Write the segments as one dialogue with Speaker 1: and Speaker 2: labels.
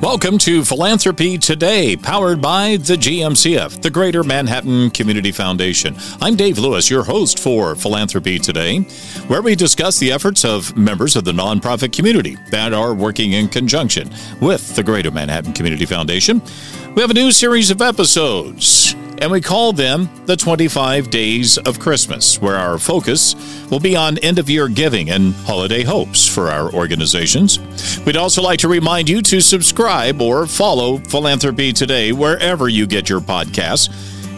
Speaker 1: Welcome to Philanthropy Today, powered by the GMCF, the Greater Manhattan Community Foundation. I'm Dave Lewis, your host for Philanthropy Today, where we discuss the efforts of members of the nonprofit community that are working in conjunction with the Greater Manhattan Community Foundation. We have a new series of episodes and we call them the 25 Days of Christmas, where our focus will be on end of year giving and holiday hopes for our organizations. We'd also like to remind you to subscribe or follow Philanthropy Today wherever you get your podcasts,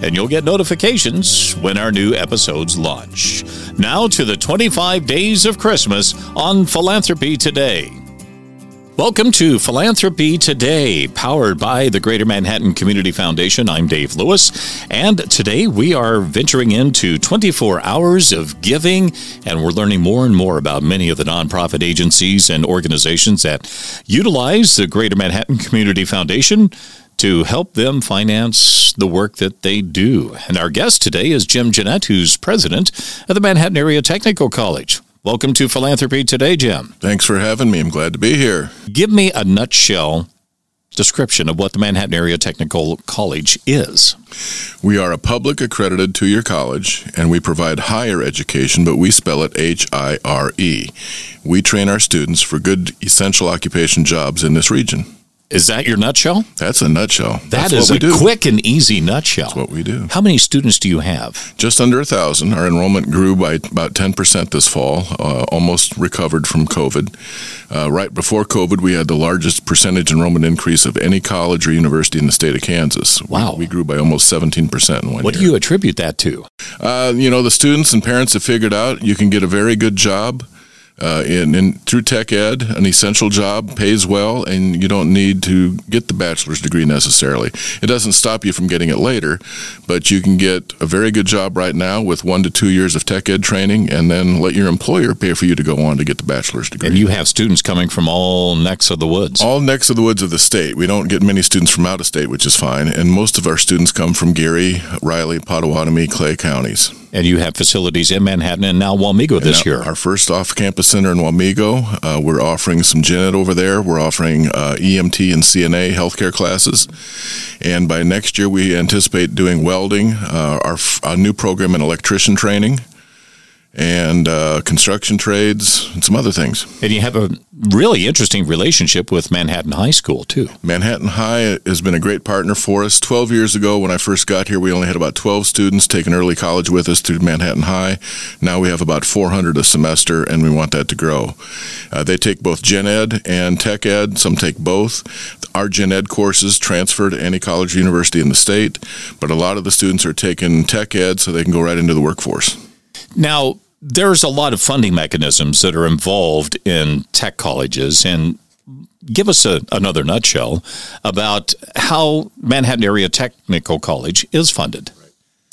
Speaker 1: and you'll get notifications when our new episodes launch. Now to the 25 Days of Christmas on Philanthropy Today. Welcome to Philanthropy Today, powered by the Greater Manhattan Community Foundation. I'm Dave Lewis, and today we are venturing into 24 hours of giving, and we're learning more and more about many of the nonprofit agencies and organizations that utilize the Greater Manhattan Community Foundation to help them finance the work that they do. And our guest today is Jim Genandt, who's president of the Manhattan Area Technical College. Welcome to Philanthropy Today, Jim.
Speaker 2: Thanks for having me. I'm glad to be here.
Speaker 1: Give me a nutshell description of what the Manhattan Area Technical College is.
Speaker 2: We are a public accredited two year college and we provide higher education, but we spell it H I R E. We train our students for good essential occupation jobs in this region.
Speaker 1: Is that your nutshell?
Speaker 2: That's a nutshell.
Speaker 1: That
Speaker 2: That's
Speaker 1: is a quick and easy nutshell.
Speaker 2: That's what we do.
Speaker 1: How many students do you have?
Speaker 2: Just under a thousand. Our enrollment grew by about 10% this fall, uh, almost recovered from COVID. Uh, right before COVID, we had the largest percentage enrollment increase of any college or university in the state of Kansas.
Speaker 1: Wow.
Speaker 2: We, we grew by almost 17% in one
Speaker 1: What
Speaker 2: year.
Speaker 1: do you attribute that to?
Speaker 2: Uh, you know, the students and parents have figured out you can get a very good job uh, in, in through tech ed, an essential job, pays well, and you don't need to get the bachelor's degree necessarily. It doesn't stop you from getting it later, but you can get a very good job right now with one to two years of tech ed training, and then let your employer pay for you to go on to get the bachelor's degree.
Speaker 1: And you have students coming from all necks of the woods.
Speaker 2: all necks of the woods of the state. We don't get many students from out of state, which is fine, and most of our students come from Geary, Riley, Pottawatomie, Clay counties.
Speaker 1: And you have facilities in Manhattan and now Wamego this
Speaker 2: Now,
Speaker 1: year.
Speaker 2: Our first off campus center in Wamego. Uh, we're offering some gen ed over there. We're offering uh, EMT and CNA healthcare classes. And by next year, we anticipate doing welding, uh, our, our new program in electrician training, and uh, construction trades, and some other things.
Speaker 1: And you have a really interesting relationship with Manhattan High School, too.
Speaker 2: Manhattan High has been a great partner for us. 12 years ago, when I first got here, we only had about 12 students taking early college with us through Manhattan High. Now we have about 400 a semester, and we want that to grow. Uh, they take both gen ed and tech ed, some take both. Our gen ed courses transfer to any college or university in the state, but a lot of the students are taking tech ed so they can go right into the workforce.
Speaker 1: Now, there's a lot of funding mechanisms that are involved in tech colleges, and give us a, another nutshell about how Manhattan Area Technical College is funded.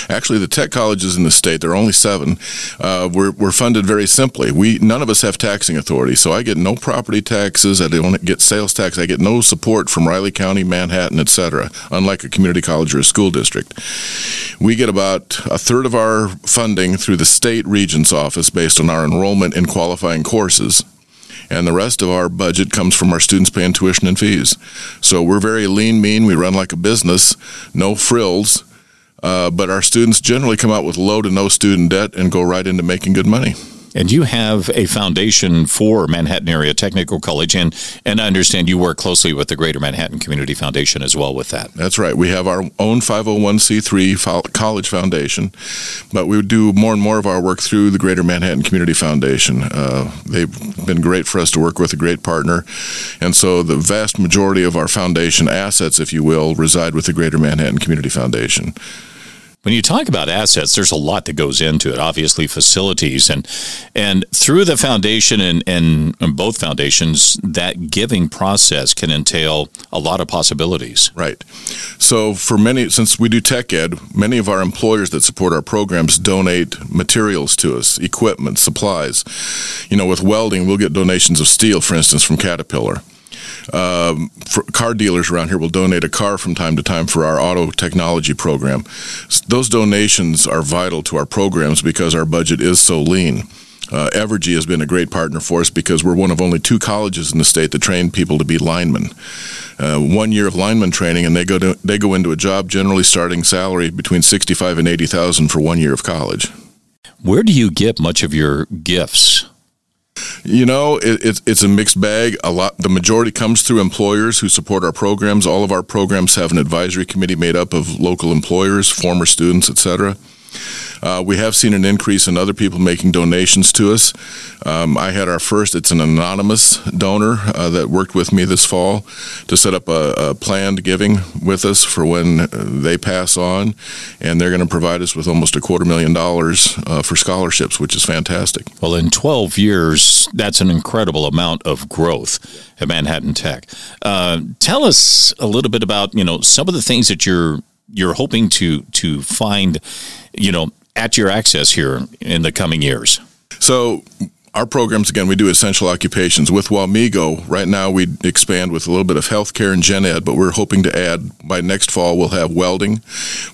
Speaker 2: Actually, the tech colleges in the state, there are only seven, uh, we're, we're funded very simply. We None of us have taxing authority, so I get no property taxes, I don't get sales tax, I get no support from Riley County, Manhattan, et cetera, unlike a community college or a school district. We get about a third of our funding through the state regents office based on our enrollment in qualifying courses and the rest of our budget comes from our students paying tuition and fees. So we're very lean, mean. We run like a business, no frills. Uh, but our students generally come out with low to no student debt and go right into making good money.
Speaker 1: And you have a foundation for Manhattan Area Technical College, and, and I understand you work closely with the Greater Manhattan Community Foundation as well with that.
Speaker 2: That's right. We have our own 501c3 college foundation, but we do more and more of our work through the Greater Manhattan Community Foundation. Uh, they've been great for us to work with, a great partner. And so the vast majority of our foundation assets, if you will, reside with the Greater Manhattan Community Foundation.
Speaker 1: When you talk about assets, there's a lot that goes into it. Obviously, facilities and and through the foundation and, and, and both foundations, that giving process can entail a lot of possibilities.
Speaker 2: Right. So for many, since we do tech ed, many of our employers that support our programs donate materials to us, equipment, supplies. You know, with welding, we'll get donations of steel, for instance, from Caterpillar. Um, car dealers around here will donate a car from time to time for our auto technology program. Those donations are vital to our programs because our budget is so lean. Uh, Evergy has been a great partner for us because we're one of only two colleges in the state that train people to be linemen. uh, one year of lineman training, and they go to they go into a job generally starting salary between sixty five and eighty thousand for one year of college.
Speaker 1: Where do you get much of your gifts?
Speaker 2: You know, it, it's it's a mixed bag. A lot, the majority comes through employers who support our programs. All of our programs have an advisory committee made up of local employers, former students, etc. Uh, we have seen an increase in other people making donations to us. Um, I had our first, it's an anonymous donor uh, that worked with me this fall to set up a, a planned giving with us for when uh, they pass on. And they're going to provide us with almost a quarter million dollars uh, for scholarships, which is fantastic.
Speaker 1: Well, in 12 years, that's an incredible amount of growth at Manhattan Tech. Uh, tell us a little bit about, you know, some of the things that you're you're hoping to to find, you know, at your access here in the coming years?
Speaker 2: So our programs again we do essential occupations. With Wamego right now we expand with a little bit of healthcare and gen ed but we're hoping to add by next fall we'll have welding.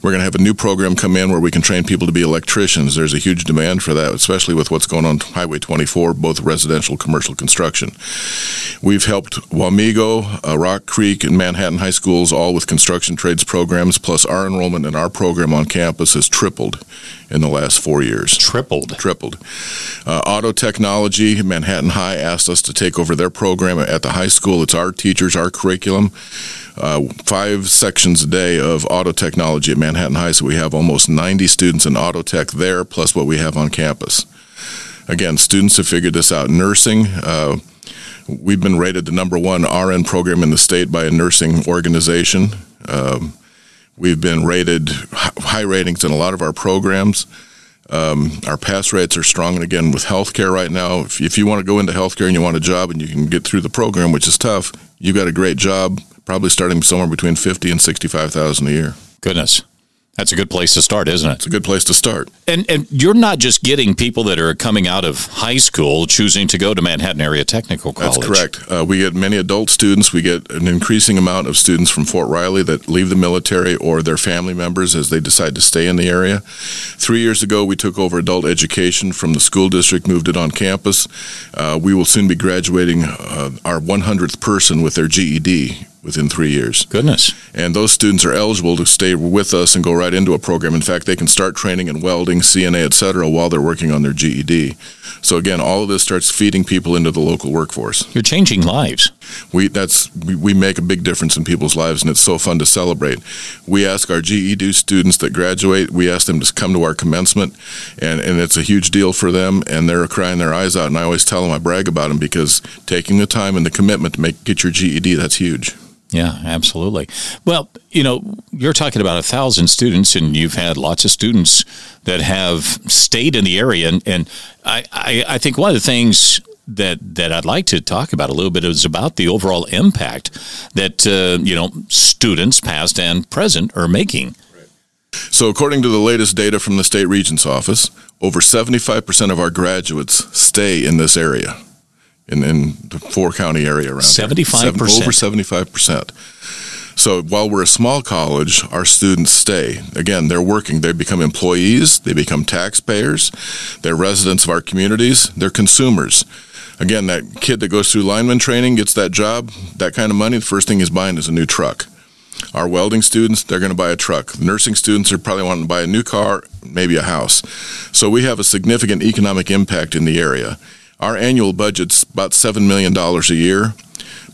Speaker 2: We're going to have a new program come in where we can train people to be electricians. There's a huge demand for that especially with what's going on highway 24 both residential commercial construction. We've helped Wamego uh, rock creek and manhattan high schools all with construction trades programs plus our enrollment in our program on campus has tripled in the last four years.
Speaker 1: Tripled.
Speaker 2: Tripled. Uh, auto technology, Manhattan High asked us to take over their program at the high school. It's our teachers, our curriculum. Uh, five sections a day of auto technology at Manhattan High, so we have almost 90 students in auto tech there, plus what we have on campus. Again, students have figured this out. Nursing, uh, we've been rated the number one RN program in the state by a nursing organization. Um, we've been rated high ratings in a lot of our programs. Um, our pass rates are strong, and again, with healthcare right now, if, if you want to go into healthcare and you want a job and you can get through the program, which is tough, you've got a great job, probably starting somewhere between fifty and sixty-five thousand a year.
Speaker 1: Goodness. That's a good place to start, isn't it?
Speaker 2: It's a good place to start.
Speaker 1: And and you're not just getting people that are coming out of high school choosing to go to Manhattan Area Technical College.
Speaker 2: That's correct. Uh, we get many adult students. We get an increasing amount of students from Fort Riley that leave the military or their family members as they decide to stay in the area. Three years ago, we took over adult education from the school district, moved it on campus. Uh, we will soon be graduating uh, our 100th person with their GED within three years.
Speaker 1: Goodness.
Speaker 2: And those students are eligible to stay with us and go right into a program. In fact, they can start training in welding, CNA, et cetera, while they're working on their GED. So again, all of this starts feeding people into the local workforce.
Speaker 1: You're changing lives.
Speaker 2: We that's we, we make a big difference in people's lives, and it's so fun to celebrate. We ask our GED students that graduate, we ask them to come to our commencement, and, and it's a huge deal for them, and they're crying their eyes out. And I always tell them I brag about them because taking the time and the commitment to make get your GED, that's huge.
Speaker 1: Yeah, absolutely. Well, you know, you're talking about a thousand students, and you've had lots of students that have stayed in the area. And, and I, I, I think one of the things that that I'd like to talk about a little bit is about the overall impact that uh, you know students, past and present, are making.
Speaker 2: So, according to the latest data from the state regent's office, over 75% of our graduates stay in this area in, in the four county area around
Speaker 1: 75%.
Speaker 2: over 75%. So while we're a small college, our students stay. Again, they're working. They become employees. They become taxpayers. They're residents of our communities. They're consumers. Again, that kid that goes through lineman training gets that job, that kind of money. The first thing he's buying is a new truck. Our welding students, they're going to buy a truck. Nursing students are probably wanting to buy a new car, maybe a house. So we have a significant economic impact in the area. Our annual budget's about $7 million a year,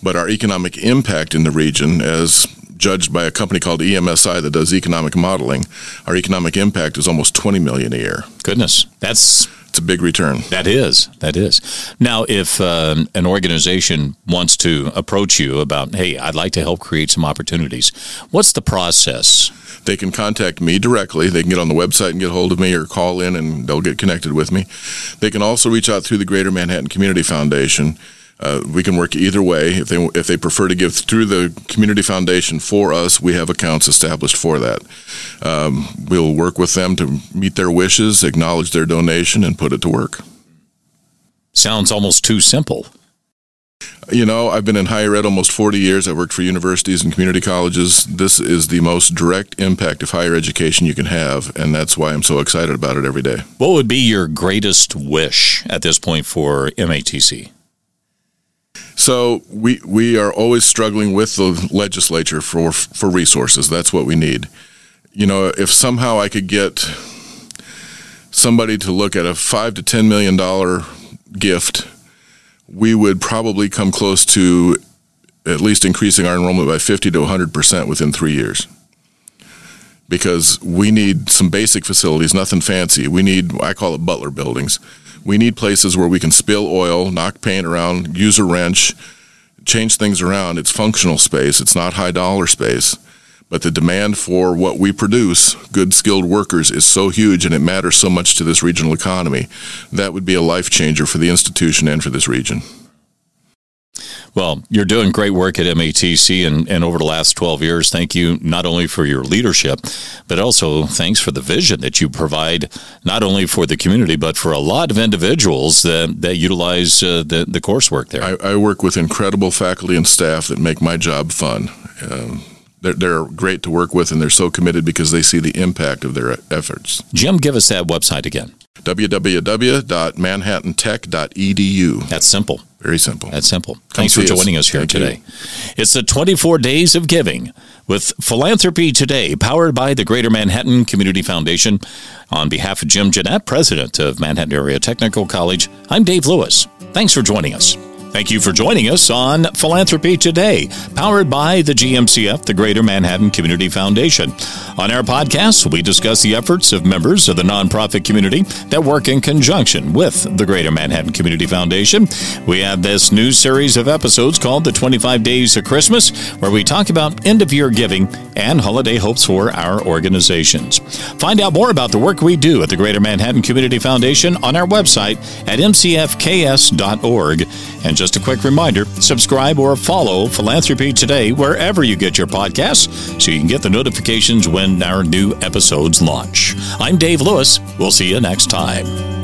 Speaker 2: but our economic impact in the region, as judged by a company called EMSI that does economic modeling, our economic impact is almost 20 million a year.
Speaker 1: Goodness, that's
Speaker 2: it's a big return.
Speaker 1: That is, that is. Now, if um, an organization wants to approach you about, hey, I'd like to help create some opportunities, what's the process?
Speaker 2: They can contact me directly. They can get on the website and get hold of me or call in and they'll get connected with me. They can also reach out through the Greater Manhattan Community Foundation. Uh, we can work either way. If they if they prefer to give through the community foundation for us, we have accounts established for that. Um, we'll work with them to meet their wishes, acknowledge their donation, and put it to work.
Speaker 1: Sounds almost too simple.
Speaker 2: You know, I've been in higher ed almost 40 years. I've worked for universities and community colleges. This is the most direct impact of higher education you can have, and that's why I'm so excited about it every day.
Speaker 1: What would be your greatest wish at this point for MATC?
Speaker 2: So we we are always struggling with the legislature for for resources. That's what we need. You know, if somehow I could get somebody to look at a five to ten million dollar gift, we would probably come close to at least increasing our enrollment by 50 to 100 percent within three years. Because we need some basic facilities, nothing fancy. We need, I call it butler buildings. We need places where we can spill oil, knock paint around, use a wrench, change things around. It's functional space, it's not high dollar space. But the demand for what we produce, good skilled workers, is so huge and it matters so much to this regional economy. That would be a life changer for the institution and for this region.
Speaker 1: Well, you're doing great work at MATC and, and over the last 12 years. Thank you not only for your leadership, but also thanks for the vision that you provide, not only for the community, but for a lot of individuals that, that utilize uh, the, the coursework there.
Speaker 2: I, I, work with incredible faculty and staff that make my job fun. Um, they're, they're great to work with and they're so committed because they see the impact of their efforts.
Speaker 1: Jim, give us that website again
Speaker 2: www.manhattantech.edu.
Speaker 1: That's simple.
Speaker 2: Very simple.
Speaker 1: That's simple. Come Thanks for joining us, us here Thank today. You. It's the 24 Days of Giving with Philanthropy Today, powered by the Greater Manhattan Community Foundation. On behalf of Jim Genandt, president of Manhattan Area Technical College, I'm Dave Lewis. Thanks for joining us. Thank you for joining us on Philanthropy Today, powered by the GMCF, the Greater Manhattan Community Foundation. On our podcast, we discuss the efforts of members of the nonprofit community that work in conjunction with the Greater Manhattan Community Foundation. We have this new series of episodes called The 25 Days of Christmas, where we talk about end of year giving and holiday hopes for our organizations. Find out more about the work we do at the Greater Manhattan Community Foundation on our website at mcfks.org. And just a quick reminder subscribe or follow Philanthropy Today wherever you get your podcasts so you can get the notifications when our new episodes launch. I'm Dave Lewis. We'll see you next time.